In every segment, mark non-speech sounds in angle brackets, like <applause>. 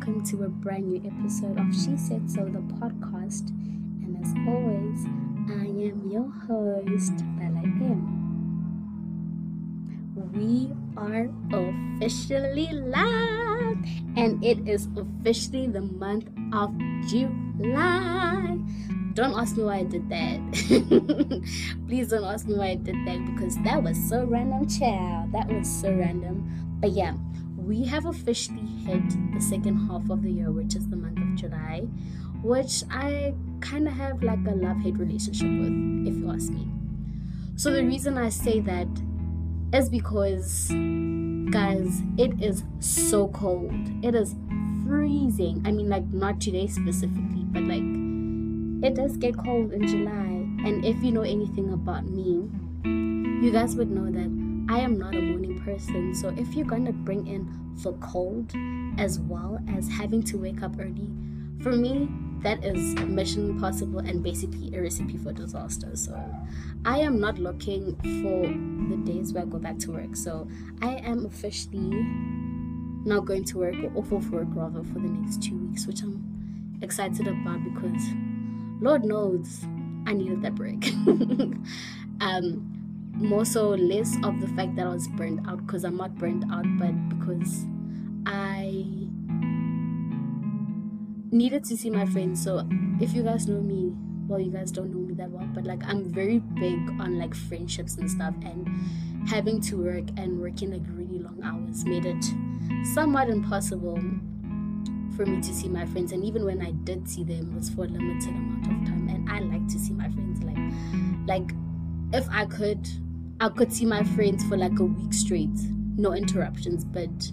Welcome to a brand new episode of She Said So, the podcast. And as always, I am your host, Bella M. We are officially live, and it is officially the month of July. Don't ask me why I did that. <laughs> Please don't ask me why I did that because that was so random, child. That was so random. But yeah, we have officially hit the second half of the year, which is the month of July, which I kind of have like a love hate relationship with, if you ask me. So, the reason I say that is because, guys, it is so cold. It is freezing. I mean, like, not today specifically, but like, it does get cold in July. And if you know anything about me, you guys would know that I am not a morning person. So if you're going to bring in the cold as well as having to wake up early, for me, that is mission impossible and basically a recipe for disaster. So I am not looking for the days where I go back to work. So I am officially not going to work or off of work rather for the next two weeks, which I'm excited about because Lord knows I needed that break. <laughs> um, more so less of the fact that I was burned out because I'm not burned out, but because I needed to see my friends. So if you guys know me, well, you guys don't know me that well, but like I'm very big on like friendships and stuff, and having to work and working like really long hours made it somewhat impossible for me to see my friends. And even when I did see them, it was for a limited amount of time. And I like to see my friends like, like if I could, I could see my friends for like a week straight, no interruptions. But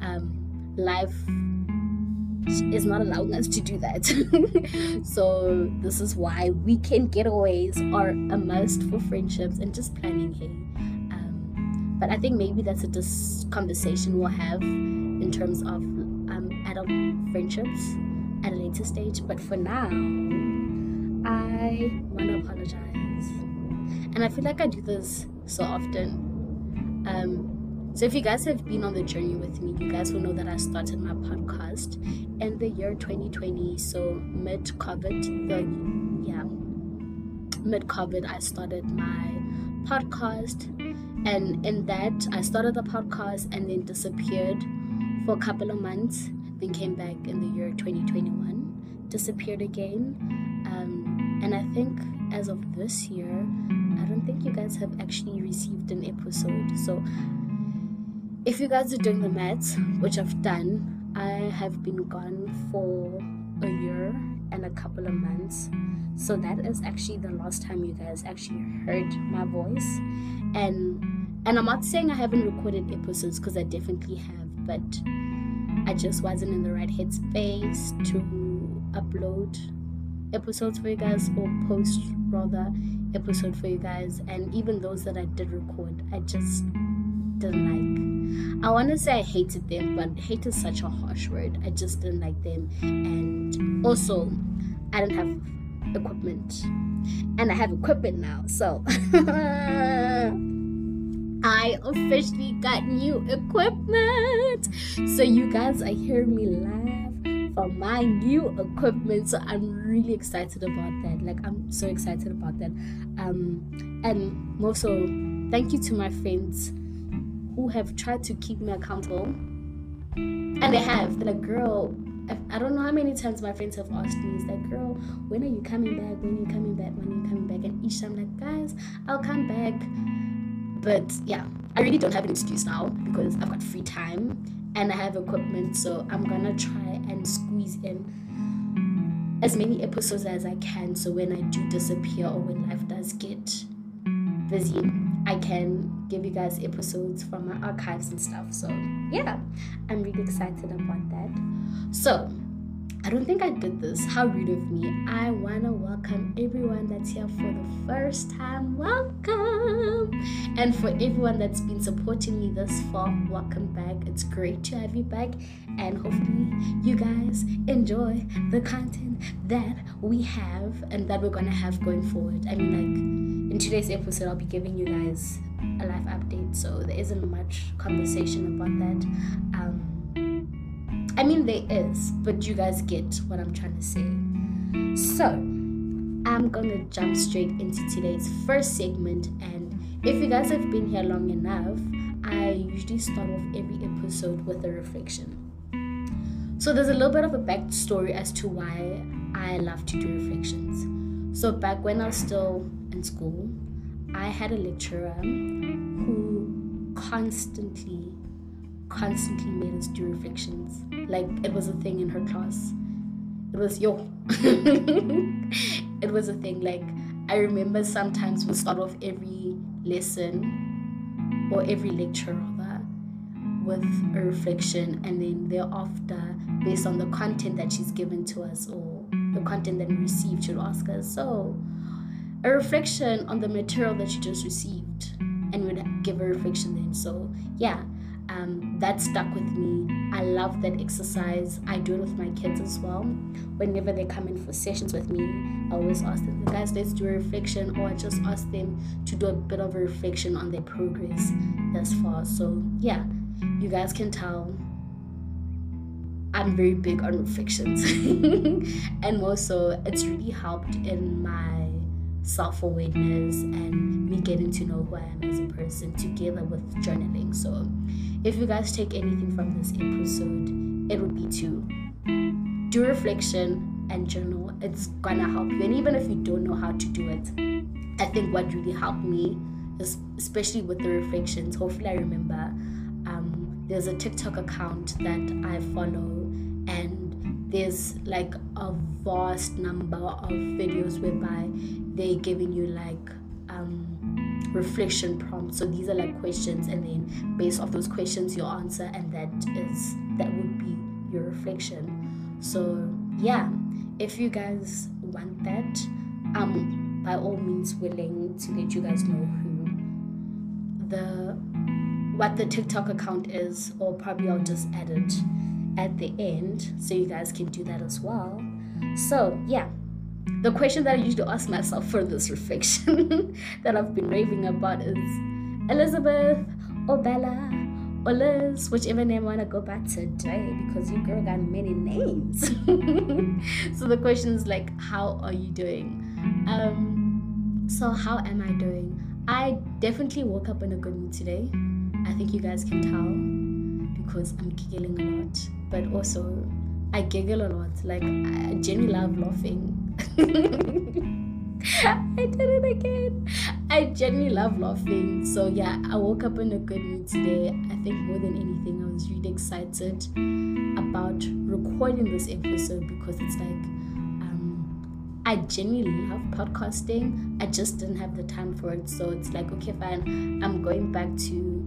um, life is not allowing us to do that. <laughs> so this is why weekend getaways are a must for friendships and just planning. Hey, um, but I think maybe that's a dis- conversation we'll have in terms of um, adult friendships at a later stage. But for now, I want to apologize, and I feel like I do this so often. Um, so, if you guys have been on the journey with me, you guys will know that I started my podcast in the year 2020. So, mid COVID, the yeah, mid COVID, I started my podcast, and in that, I started the podcast and then disappeared for a couple of months, then came back in the year 2021, disappeared again, um, and I think as of this year, don't think you guys have actually received an episode. So if you guys are doing the maths, which I've done, I have been gone for a year and a couple of months. So that is actually the last time you guys actually heard my voice. And and I'm not saying I haven't recorded episodes because I definitely have, but I just wasn't in the right headspace to upload episodes for you guys or post rather episode for you guys and even those that I did record I just didn't like. I want to say I hated them, but hate is such a harsh word. I just didn't like them. And also, I didn't have equipment. And I have equipment now. So, <laughs> I officially got new equipment. So, you guys are hearing me laugh my new equipment. So, I'm really excited about that. Like, I'm so excited about that. Um, and also, thank you to my friends who have tried to keep me accountable. And they have. They're like, girl, I don't know how many times my friends have asked me, is like, girl, when are you coming back? When are you coming back? When are you coming back? And each time, I'm like, guys, I'll come back. But yeah, I really don't have an excuse now because I've got free time and I have equipment. So I'm gonna try and squeeze in as many episodes as I can. So when I do disappear or when life does get busy, I can give you guys episodes from my archives and stuff. So, yeah, I'm really excited about that. So, I don't think I did this. How rude of me. I want to welcome everyone that's here for the first time. Welcome. And for everyone that's been supporting me this far, welcome back. It's great to have you back. And hopefully, you guys enjoy the content that we have and that we're going to have going forward. I mean, like, in today's episode, I'll be giving you guys a life update. So there isn't much conversation about that. Um, I mean, there is, but you guys get what I'm trying to say. So, I'm gonna jump straight into today's first segment. And if you guys have been here long enough, I usually start off every episode with a reflection. So, there's a little bit of a backstory as to why I love to do reflections. So, back when I was still in school, I had a lecturer who constantly constantly made us do reflections. Like it was a thing in her class. It was yo. <laughs> it was a thing. Like I remember sometimes we start off every lesson or every lecture rather with a reflection and then thereafter based on the content that she's given to us or the content that we received she'll ask us so a reflection on the material that you just received and we'd give a reflection then so yeah um, that stuck with me. I love that exercise. I do it with my kids as well. Whenever they come in for sessions with me, I always ask them, guys, let's do a reflection, or I just ask them to do a bit of a reflection on their progress thus far. So, yeah, you guys can tell I'm very big on reflections. <laughs> and also, it's really helped in my self awareness and me getting to know who I am as a person together with journaling. So, if you guys take anything from this episode, it would be to do reflection and journal. It's gonna help you. And even if you don't know how to do it, I think what really helped me is especially with the reflections. Hopefully, I remember. Um, there's a TikTok account that I follow, and there's like a vast number of videos whereby they're giving you like reflection prompts. So these are like questions, and then based off those questions, your answer, and that is that would be your reflection. So yeah, if you guys want that, I'm by all means willing to let you guys know who the what the TikTok account is, or probably I'll just add it at the end so you guys can do that as well. So yeah the question that I usually ask myself for this reflection <laughs> that I've been raving about is Elizabeth or Bella or Liz, whichever name I want to go by today because you girl got many names. <laughs> so the question is like, how are you doing? Um, so how am I doing? I definitely woke up in a good mood today. I think you guys can tell because I'm giggling a lot, but also I giggle a lot. Like I genuinely love laughing I did it again. I genuinely love laughing. So yeah, I woke up in a good mood today. I think more than anything, I was really excited about recording this episode because it's like um, I genuinely love podcasting. I just didn't have the time for it. So it's like, okay, fine. I'm going back to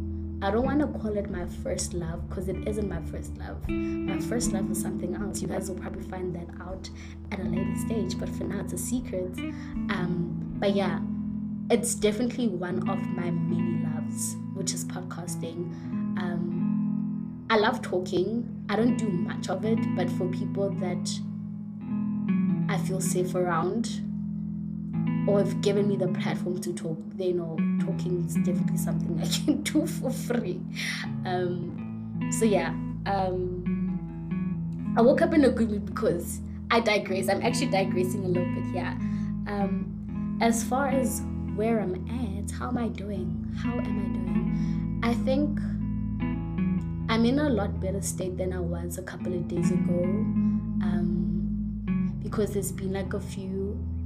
I don't want to call it my first love because it isn't my first love. My first love is something else. You guys will probably find that out at a later stage, but for now, it's a secret. Um, but yeah, it's definitely one of my many loves, which is podcasting. Um, I love talking. I don't do much of it, but for people that I feel safe around, or have given me the platform to talk, they know talking is definitely something <laughs> I can do for free. Um, so yeah, um, I woke up in a good mood because I digress. I'm actually digressing a little bit here. Um, as far as where I'm at, how am I doing? How am I doing? I think I'm in a lot better state than I was a couple of days ago. Um, because there's been like a few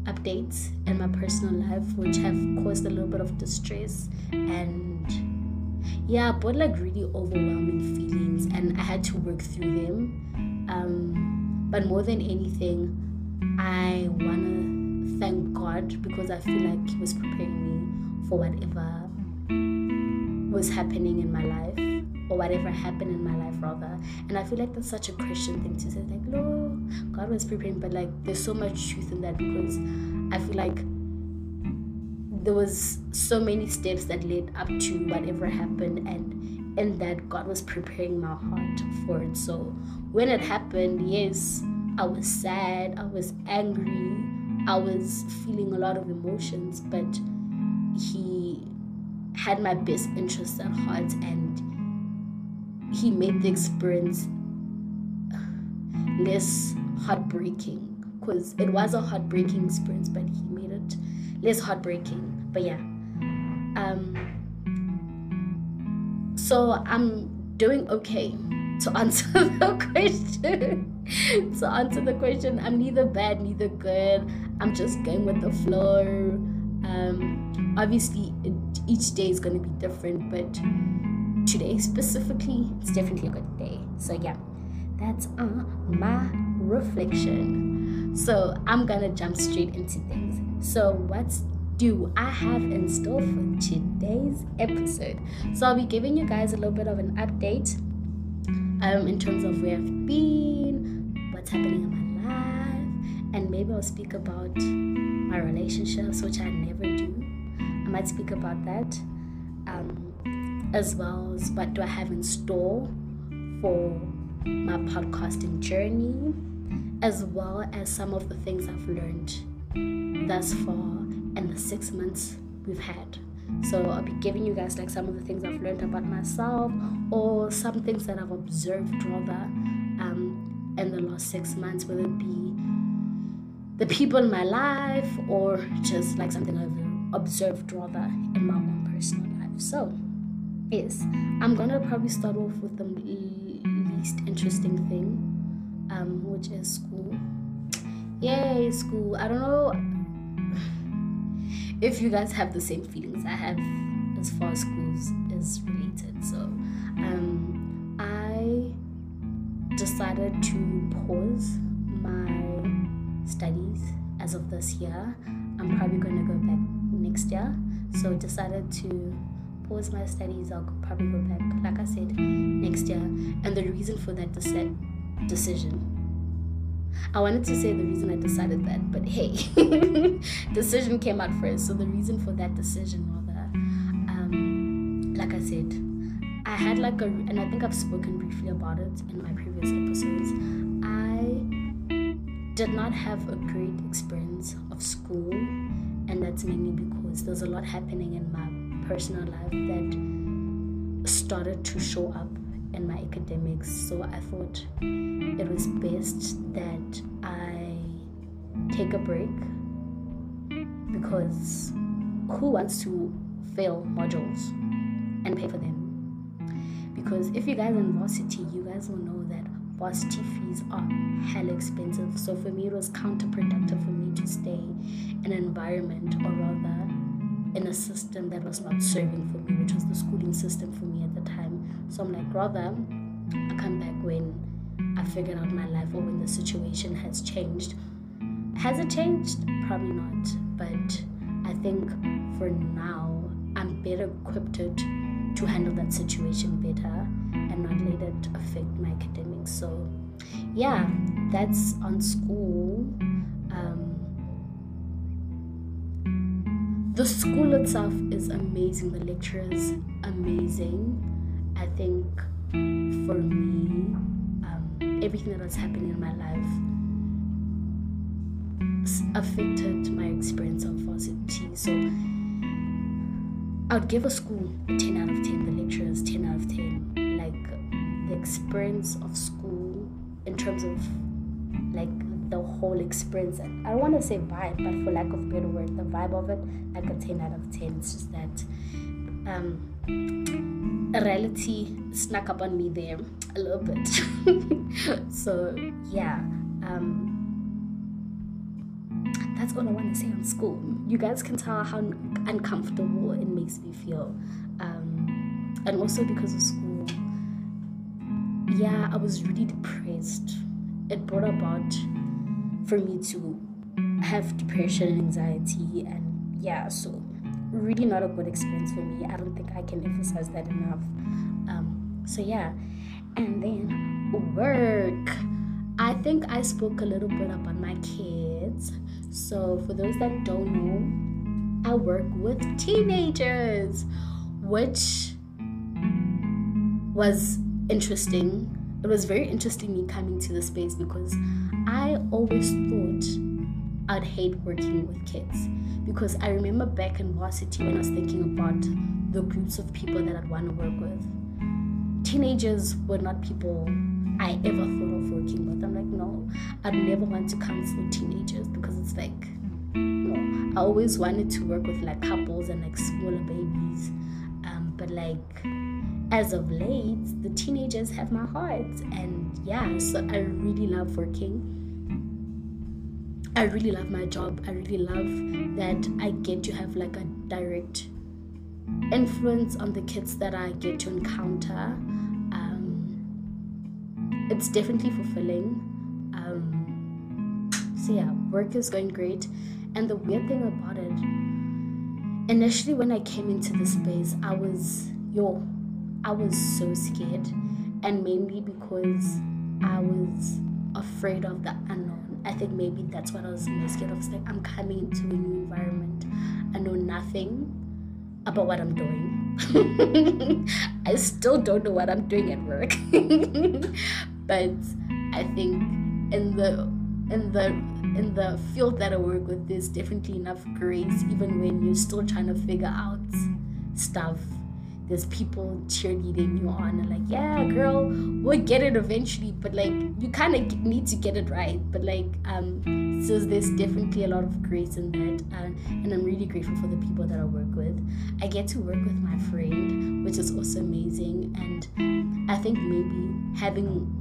updates in my personal life which have caused a little bit of distress and yeah but like really overwhelming feelings and i had to work through them. Um, but more than anything i want to thank god because i feel like he was preparing me for whatever was happening in my life or whatever happened in my life rather. And i feel like that's such a christian thing to say like no god was preparing but like there's so much truth in that because i feel like there was so many steps that led up to whatever happened and in that god was preparing my heart for it. So when it happened yes i was sad i was angry i was feeling a lot of emotions but he had my best interests at heart and he made the experience less heartbreaking because it was a heartbreaking experience, but he made it less heartbreaking. But yeah. Um, so I'm doing okay to <laughs> answer the question. to answer the question, I'm neither bad, neither good. I'm just going with the flow. Um, obviously, it, each day is going to be different, but today specifically, it's definitely a good day. So yeah, that's uh, my reflection. So I'm gonna jump straight into things. So what's do I have in store for today's episode? So I'll be giving you guys a little bit of an update um, in terms of where I've been, what's happening in my life, and maybe I'll speak about my relationships, which I never do. I might speak about that, um, as well as what do I have in store for my podcasting journey, as well as some of the things I've learned thus far in the six months we've had. So I'll be giving you guys like some of the things I've learned about myself or some things that I've observed rather um, in the last six months, whether it be the people in my life or just like something I've observed rather in my own personal life. So yes, I'm gonna probably start off with the least interesting thing, um, which is school. Yay, school. I don't know if you guys have the same feelings I have as far as schools is related. So, um, I decided to pause my studies as of this year. I'm probably going to go back next year. So, decided to pause my studies. I'll probably go back, like I said, next year. And the reason for that decision I wanted to say the reason I decided that, but hey, <laughs> decision came out first. So the reason for that decision, rather, um, like I said, I had like a, and I think I've spoken briefly about it in my previous episodes. I did not have a great experience of school, and that's mainly because there's a lot happening in my personal life that started to show up in my academics. So I thought it was best that I take a break because who wants to fail modules and pay for them? Because if you guys in varsity, you guys will know that varsity fees are hell expensive. So for me, it was counterproductive for me to stay in an environment or rather in a system that was not serving for me, which was the schooling system for me at the time. So I'm like, rather, I come back when I figured out my life or when the situation has changed. Has it changed? Probably not. But I think for now, I'm better equipped to handle that situation better and not let it affect my academics. So, yeah, that's on school. The school itself is amazing, the lecturers amazing I think for me, um, everything that was happening in my life affected my experience of varsity. So I'd give a school a 10 out of 10, the lecturers 10 out of 10. Like the experience of school in terms of like the whole experience. I don't want to say vibe, but for lack of better word, the vibe of it, like a 10 out of 10. It's just that um, reality snuck up on me there a little bit. <laughs> so yeah, um, that's all I want to say on school. You guys can tell how uncomfortable it makes me feel, um, and also because of school. Yeah, I was really depressed. It brought about for me to have depression and anxiety, and yeah, so really not a good experience for me. I don't think I can emphasize that enough. Um, so yeah, and then work. I think I spoke a little bit about my kids. So for those that don't know, I work with teenagers, which was interesting. It was very interesting me coming to the space because I always thought I'd hate working with kids because I remember back in varsity when I was thinking about the groups of people that I'd want to work with. Teenagers were not people I ever thought of working with. I'm like, no, I'd never want to counsel teenagers because it's like, no, I always wanted to work with like couples and like smaller babies. Um, but like, as of late, the teenagers have my heart. And yeah, so I really love working. I really love my job. I really love that I get to have like a direct influence on the kids that I get to encounter. Um, it's definitely fulfilling. Um, so yeah, work is going great. And the weird thing about it, initially when I came into the space, I was yo, I was so scared, and mainly because I was afraid of the unknown. I think maybe that's what I was most scared of. It's like I'm coming into a new environment. I know nothing about what I'm doing. <laughs> I still don't know what I'm doing at work. <laughs> but I think in the in the in the field that I work with there's definitely enough grace even when you're still trying to figure out stuff there's people cheerleading you on and like yeah girl we'll get it eventually but like you kind of need to get it right but like um so there's definitely a lot of grace in that and i'm really grateful for the people that i work with. I get to work with my friend which is also amazing and i think maybe having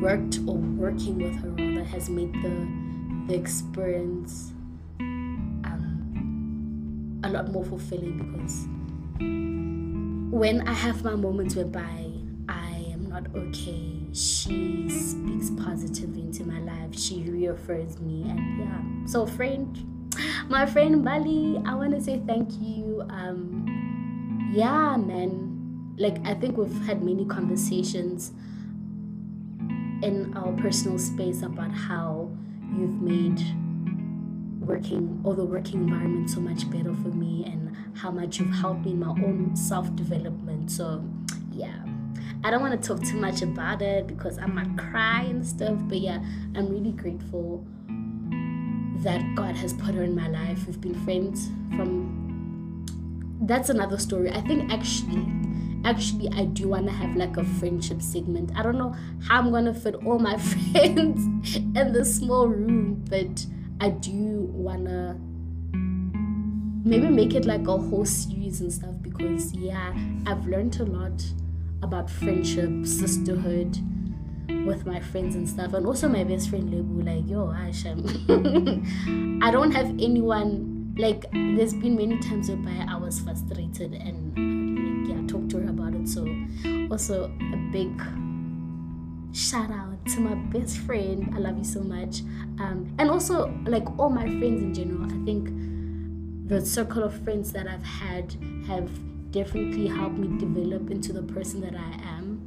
worked or working with her rather has made the the experience um, a lot more fulfilling because when I have my moments whereby I am not okay, she speaks positively into my life. She reaffirms me, and yeah. So, friend, my friend Bali, I want to say thank you. Um, yeah, man. Like I think we've had many conversations in our personal space about how you've made working or the working environment so much better for me and how much you've helped me in my own self-development. So yeah. I don't want to talk too much about it because i might cry and stuff but yeah i'm really grateful that god has put her in my life. We've been friends from that's another story. I think actually actually i do want to have like a friendship segment. I don't know how i'm gonna fit all my <laughs> friends in this small room but I do wanna maybe make it like a whole series and stuff because yeah, I've learned a lot about friendship, sisterhood with my friends and stuff, and also my best friend Lebu. Like, yo, Asham, <laughs> I don't have anyone. Like, there's been many times whereby I was frustrated and like, yeah, talk to her about it. So, also a big shout out to my best friend. I love you so much. Um, and also, like all my friends in general, I think the circle of friends that I've had have definitely helped me develop into the person that I am.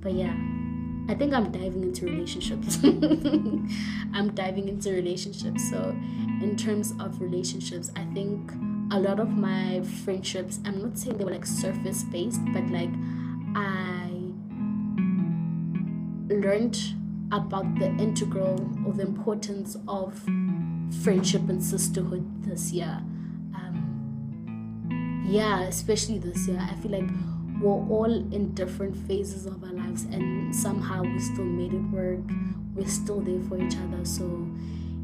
But yeah, I think I'm diving into relationships. <laughs> I'm diving into relationships. So, in terms of relationships, I think a lot of my friendships, I'm not saying they were like surface based, but like I learned about the integral or the importance of friendship and sisterhood this year. Yeah, especially this year. I feel like we're all in different phases of our lives, and somehow we still made it work. We're still there for each other. So,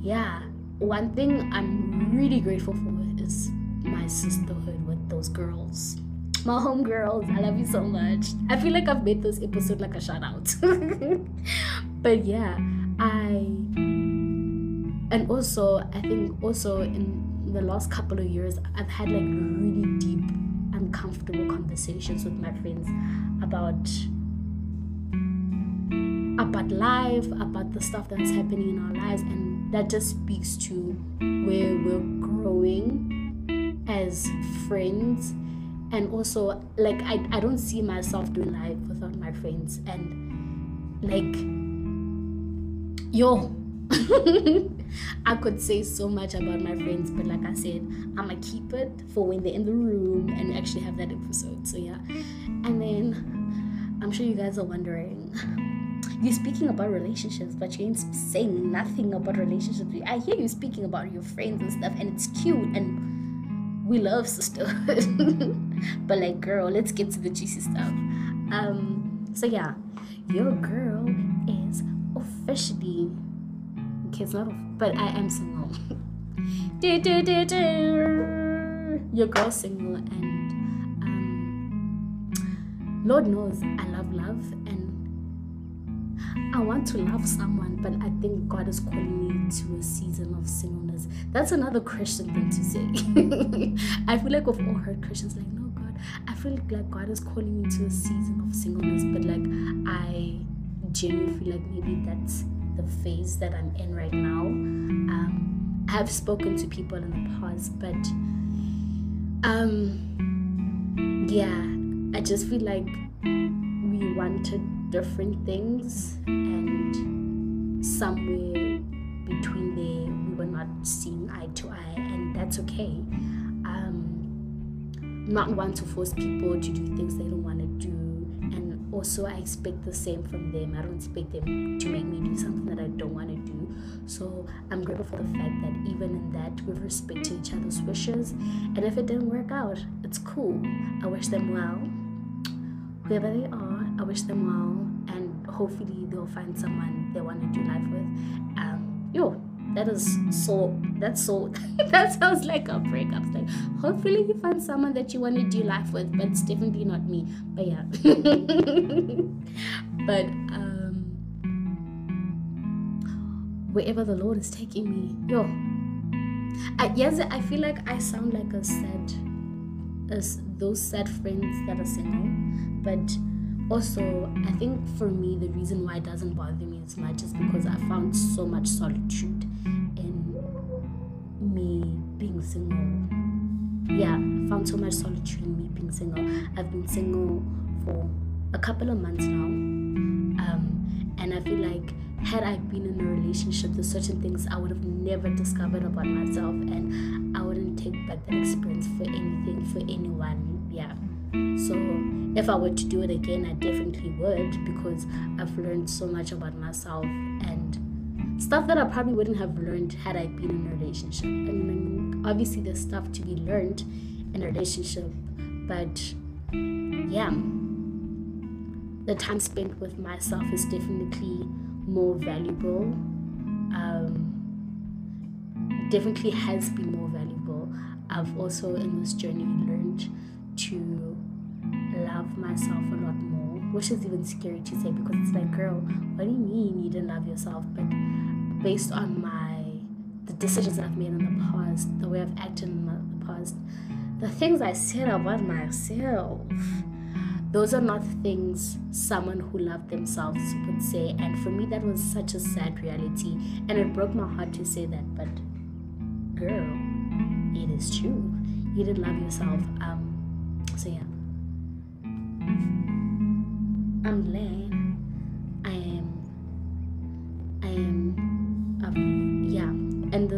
yeah, one thing I'm really grateful for is my sisterhood with those girls my homegirls. I love you so much. I feel like I've made this episode like a shout out. <laughs> but yeah, I and also I think also in the last couple of years I've had like really deep, uncomfortable conversations with my friends about about life, about the stuff that's happening in our lives, and that just speaks to where we're growing as friends. And also like I, I don't see myself doing life without my friends. And like yo <laughs> I could say so much about my friends, but like I said, I'ma keep it for when they're in the room and actually have that episode. So yeah. And then I'm sure you guys are wondering, you're speaking about relationships, but you ain't saying nothing about relationships. I hear you speaking about your friends and stuff, and it's cute and we love sisterhood. <laughs> but like, girl, let's get to the juicy stuff. Um, so yeah, your girl is officially okay, it's not, but I am single. <laughs> do, do, do, do. Your girl's single, and um, Lord knows I love love, and I want to love someone, but I think God is calling me to a season of singleness. That's another Christian thing to say. <laughs> I feel like we've all heard Christians like, no, God, I feel like God is calling me to a season of singleness, but like I genuinely feel like maybe that's the phase that I'm in right now. Um, I've spoken to people in the past, but um, yeah, I just feel like we wanted different things, and somewhere between there, we were not seeing eye to eye, and that's okay. Um, not want to force people to do things they don't want to also I expect the same from them. I don't expect them to make me do something that I don't want to do. So I'm grateful for the fact that even in that we respect each other's wishes. And if it didn't work out, it's cool. I wish them well. Whoever they are, I wish them well and hopefully they'll find someone they want to do life with. Um yo, that is so that's so <laughs> that sounds like a breakup. Like hopefully you find someone that you want to do life with but it's definitely not me. But yeah. <laughs> But um wherever the lord is taking me. Yo. I, yes i feel like i sound like a sad as those sad friends that are single but also i think for me the reason why it doesn't bother me as much is because i found so much solitude yeah i found so much solitude in me being single. I've been single for a couple of months now. Um, and i feel like had i been in a relationship there's certain things i would have never discovered about myself and i wouldn't take back that experience for anything for anyone. Yeah. So if I were to do it again, I definitely would because I've learned so much about myself and stuff that I probably wouldn't have learned had I been in a relationship. I mean, obviously there's stuff to be learned in a relationship, but yeah, the time spent with myself is definitely more valuable. Um, definitely has been more valuable. I've also in this journey learned to love myself a lot more, which is even scary to say because it's like, girl, what do you mean you didn't love yourself? But based on my the decisions I've made in the past, the way I've acted in the past, the things I said about myself, those are not things someone who loved themselves would say. And for me, that was such a sad reality, and it broke my heart to say that. But girl, it is true. You didn't love yourself. Um, so yeah. I'm glad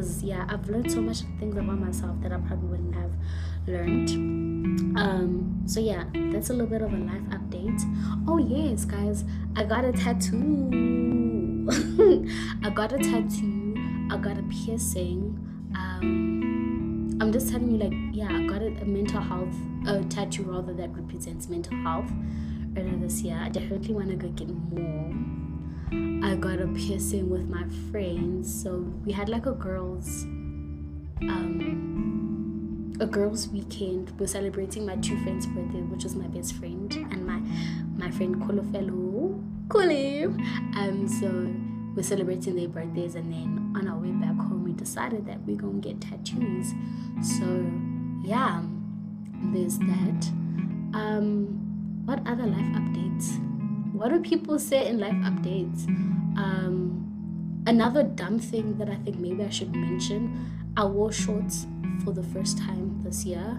this yeah I've learned so much things about myself that I probably wouldn't have learned. Um so yeah that's a little bit of a life update. Oh yes guys I got a tattoo. <laughs> I got a tattoo. I got a piercing. Um I'm just telling you like yeah I got a, a mental health a tattoo rather that represents mental health earlier this year. I definitely want to go get more. I got a piercing with my friends, so we had like a girls, um, a girls' weekend. We're celebrating my two friends' birthday, which was my best friend and my my friend Kolofelo, Kuli. Um, so we're celebrating their birthdays, and then on our way back home, we decided that we're gonna get tattoos. So yeah, there's that. Um, what other life updates? What do people say in life updates? Um, another dumb thing that I think maybe I should mention I wore shorts for the first time this year.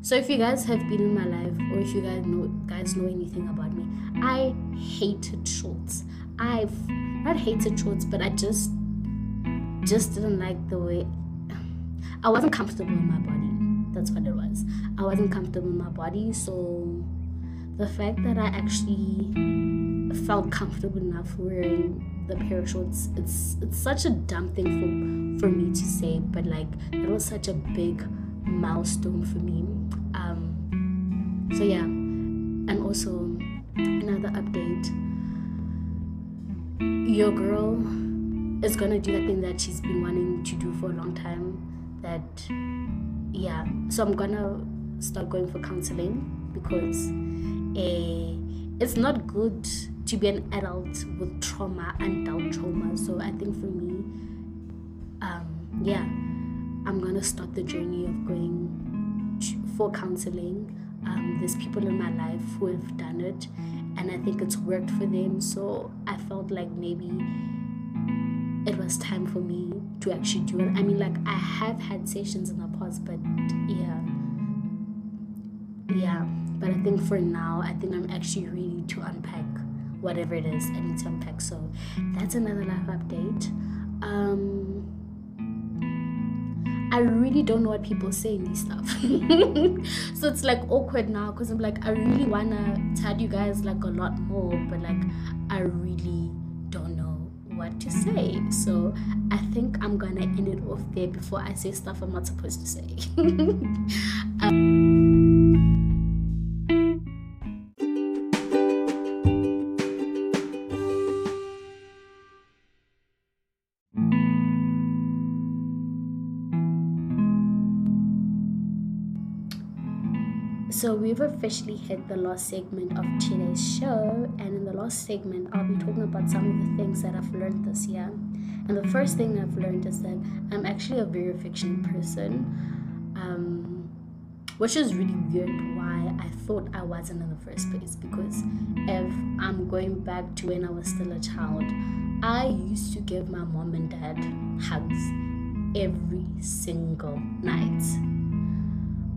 So if you guys have been in my life or if you guys know guys know anything about me, I hated shorts. I've not hated shorts, but I just just didn't like the way <sighs> I wasn't comfortable in my body. That's what it was. I wasn't comfortable in my body, so the fact that I actually felt comfortable enough wearing the pair of shorts it's it's such a dumb thing for for me to say but like it was such a big milestone for me. Um so yeah. And also another update. Your girl is gonna do that thing that she's been wanting to do for a long time. That yeah, so I'm gonna start going for counseling because uh, it's not good to be an adult with trauma and doubt trauma. So I think for me, um, yeah, I'm gonna start the journey of going to, for counseling. Um, there's people in my life who have done it, and I think it's worked for them. So I felt like maybe it was time for me to actually do it. I mean, like I have had sessions in the past, but yeah, yeah. But I think for now, I think I'm actually ready to unpack whatever it is I need to unpack. So that's another life update. Um, I really don't know what people say in this stuff. <laughs> so it's like awkward now because I'm like, I really wanna tell you guys like a lot more, but like, I really don't know what to say. So I think I'm gonna end it off there before I say stuff I'm not supposed to say. <laughs> um, So we've officially hit the last segment of today's show, and in the last segment, I'll be talking about some of the things that I've learned this year. And the first thing I've learned is that I'm actually a very affectionate person, um, which is really weird. Why I thought I wasn't in the first place, because if I'm going back to when I was still a child, I used to give my mom and dad hugs every single night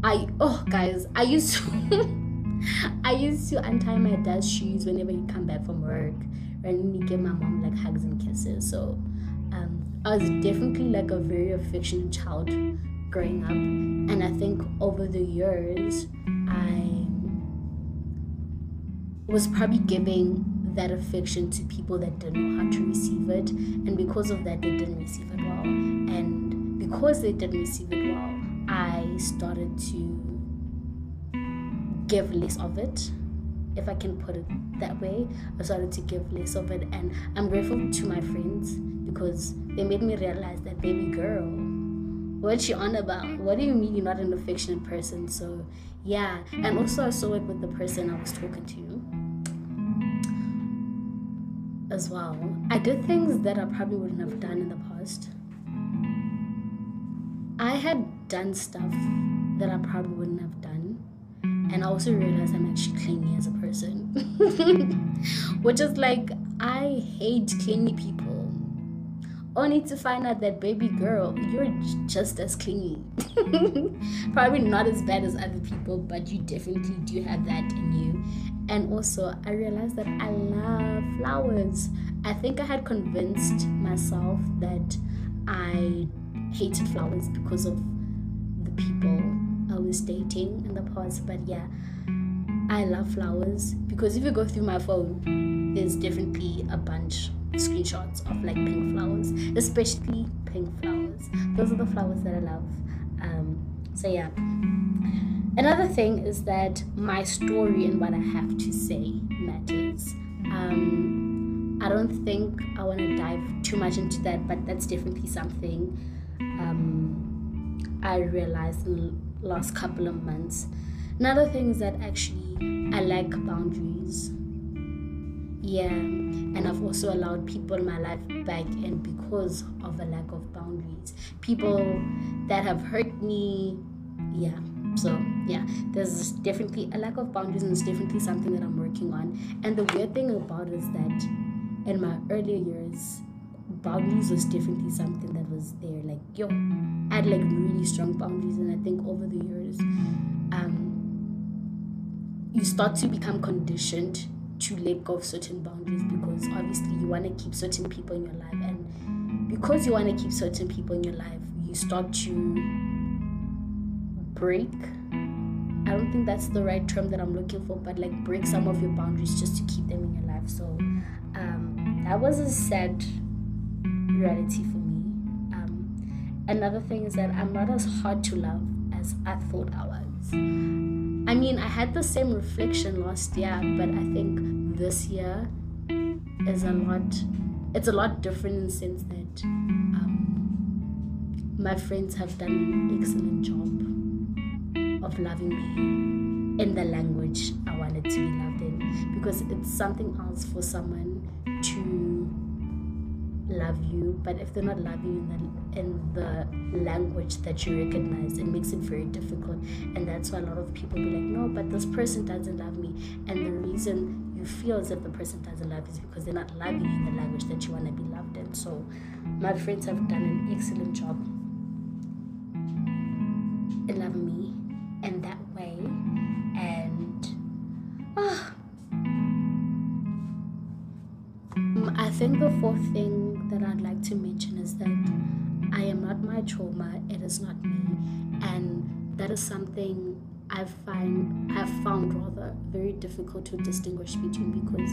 I oh guys, I used to <laughs> I used to untie my dad's shoes whenever he come back from work and give my mom like hugs and kisses. So um, I was definitely like a very affectionate child growing up, and I think over the years I was probably giving that affection to people that didn't know how to receive it, and because of that, they didn't receive it well, and because they didn't receive it well I started to give less of it, if I can put it that way. I started to give less of it, and I'm grateful to my friends because they made me realize that, baby girl, what you on about? What do you mean you're not an affectionate person? So, yeah, and also I saw it with the person I was talking to as well. I did things that I probably wouldn't have done in the past. I had done stuff that I probably wouldn't have done. And I also realized I'm actually clingy as a person. <laughs> Which is like, I hate clingy people. Only to find out that, baby girl, you're just as clingy. <laughs> probably not as bad as other people, but you definitely do have that in you. And also, I realized that I love flowers. I think I had convinced myself that I hated flowers because of the people I was dating in the past. But yeah, I love flowers because if you go through my phone, there's definitely a bunch of screenshots of like pink flowers, especially pink flowers. Those are the flowers that I love. Um, so yeah. Another thing is that my story and what I have to say matters. Um, I don't think I want to dive too much into that, but that's definitely something um, I realized in the last couple of months. Another thing is that actually I like boundaries. Yeah, and I've also allowed people in my life back in because of a lack of boundaries. People that have hurt me, yeah. So yeah, there's definitely a lack of boundaries, and it's definitely something that I'm working on. And the weird thing about it is that in my earlier years, boundaries was definitely something that was there. Like yo, I had like really strong boundaries, and I think over the years, um, you start to become conditioned to let go of certain boundaries because obviously you want to keep certain people in your life, and because you want to keep certain people in your life, you start to break. I don't think that's the right term that I'm looking for, but like break some of your boundaries just to keep them in your life. So um, that was a sad reality for me. Um, Another thing is that I'm not as hard to love as I thought I was. I mean, I had the same reflection last year, but I think this year is a lot it's a lot different in the sense that um, my friends have done an excellent job of loving me in the language I wanted to be loved in because it's something else for someone to love you but if they're not loving you in the, in the language that you recognize it makes it very difficult. And that's why a lot of people be like no but this person doesn't love me. And the reason you feel as if the person doesn't love you is because they're not loving you in the language that you want to be loved in. So my friends have done an excellent job in loving me in that way. And oh, I think the fourth thing I'd like to mention is that I am not my trauma, it is not me. And that is something I find I've found rather very difficult to distinguish between because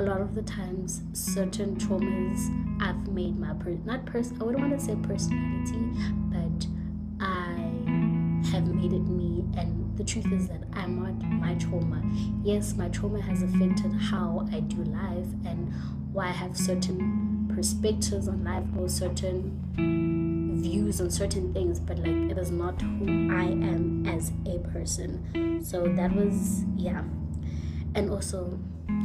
a lot of the times certain traumas I've made my per not person I wouldn't want to say personality, but I have made it me and the truth is that I'm not my trauma. Yes, my trauma has affected how I do life and why I have certain perspectives on life or certain views on certain things, but like it is not who I am as a person. So that was, yeah. And also,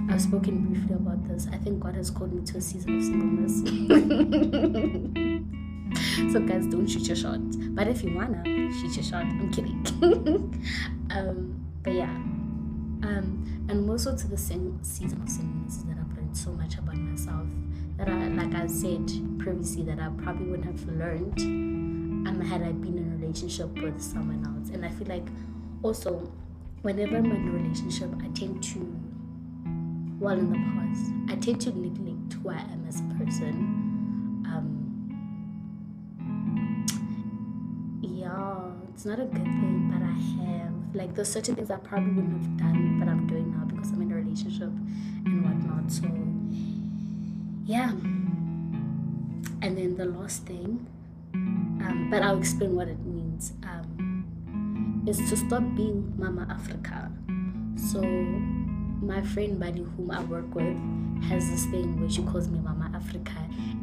I've spoken briefly about this. I think God has called me to a season of singleness. <laughs> so, guys, don't shoot your shot. But if you wanna shoot your shot, I'm kidding. <laughs> um, but yeah. Um, and also to the same season of singleness that I've learned so much about myself that I, like I said previously, that I probably wouldn't have learned um, had I been in a relationship with someone else. And I feel like also, whenever I'm in a relationship, I tend to, well, in the past, I tend to neglect who I am as a person. Um, yeah, it's not a good thing, but I have like there's certain things I probably wouldn't have done, but I'm doing now because I'm in a relationship and whatnot. So yeah. And then the last thing, um, but I'll explain what it means, um, is to stop being Mama Africa. So, my friend Buddy, whom I work with, has this thing where she calls me Mama Africa.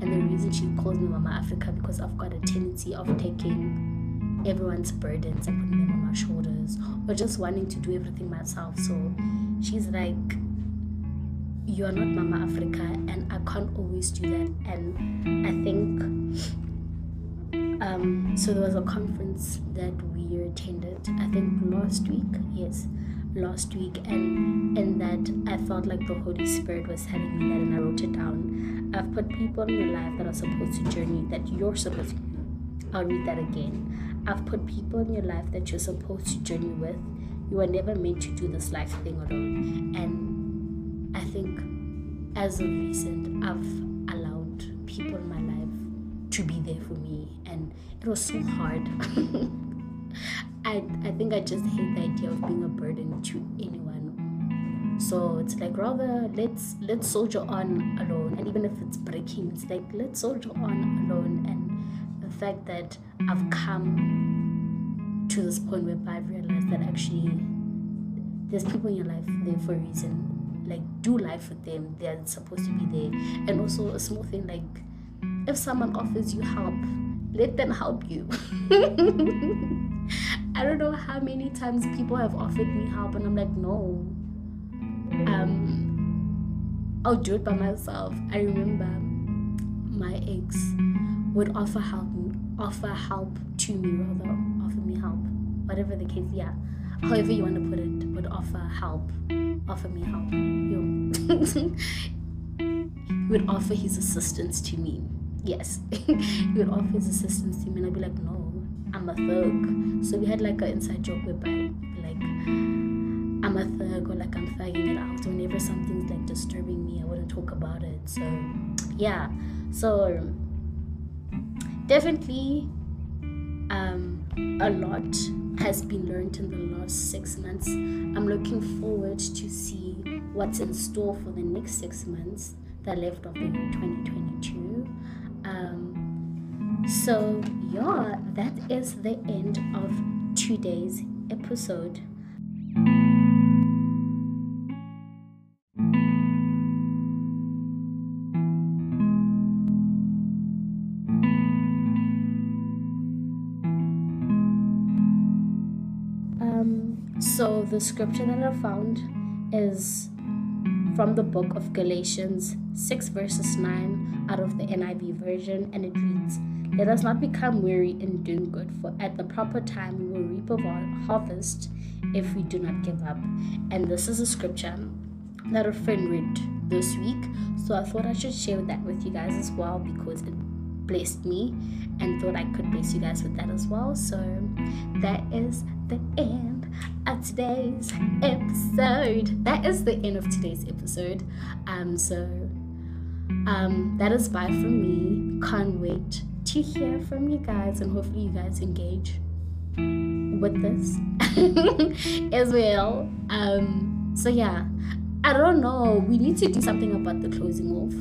And the reason she calls me Mama Africa because I've got a tendency of taking everyone's burdens and putting them on my shoulders or just wanting to do everything myself. So she's like, you are not Mama Africa, and I can't always do that. And I think um, so. There was a conference that we attended. I think last week. Yes, last week, and in that I felt like the Holy Spirit was telling me that, and I wrote it down. I've put people in your life that are supposed to journey that you're supposed to. I'll read that again. I've put people in your life that you're supposed to journey with. You are never meant to do this life thing alone, and I think as of recent, I've allowed people in my life to be there for me, and it was so hard. <laughs> I, I think I just hate the idea of being a burden to anyone. So it's like rather let's let's soldier on alone, and even if it's breaking, it's like let's soldier on alone. And the fact that I've come to this point where I've realized that actually there's people in your life there for a reason like do life with them. They're supposed to be there. And also a small thing like if someone offers you help let them help you. <laughs> I don't know how many times people have offered me help and i'm like no. Um i'll do it by myself. I remember my ex would offer help offer help to me rather offer me help. Whatever the case yeah. However you want to put it would offer help offer me help. <laughs> he would offer his assistance to me. Yes, <laughs> he would offer his assistance to me, and I'd be like, no, I'm a thug. So we had like an inside joke whereby, like, I'm a thug or like I'm thugging it out. Whenever something's like disturbing me, I wouldn't talk about it. So, yeah. So, definitely, um, a lot has been learned in the last six months. I'm looking forward to see what's in store for the next six months, the left of the year 2022. Um, so, yeah, that is the end of today's episode. So the scripture that I found is from the book of Galatians 6 verses 9 out of the NIV version and it reads let us not become weary in doing good, for at the proper time we will reap a harvest if we do not give up. And this is a scripture that a friend read this week, so I thought I should share that with you guys as well because it blessed me and thought I could bless you guys with that as well. So that is the end of today's episode. That is the end of today's episode. Um, so um, that is bye from me. Can't wait to hear from you guys and hopefully you guys engage with this <laughs> as well. Um, so yeah, I don't know. We need to do something about the closing off.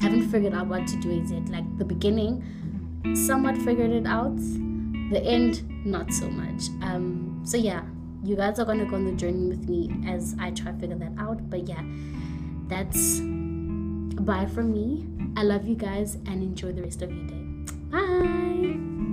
I haven't figured out what to do. Is it like the beginning? Somewhat figured it out. The end, not so much. Um, so yeah, you guys are gonna go on the journey with me as I try to figure that out. But yeah, that's bye from me. I love you guys and enjoy the rest of your day. Bye.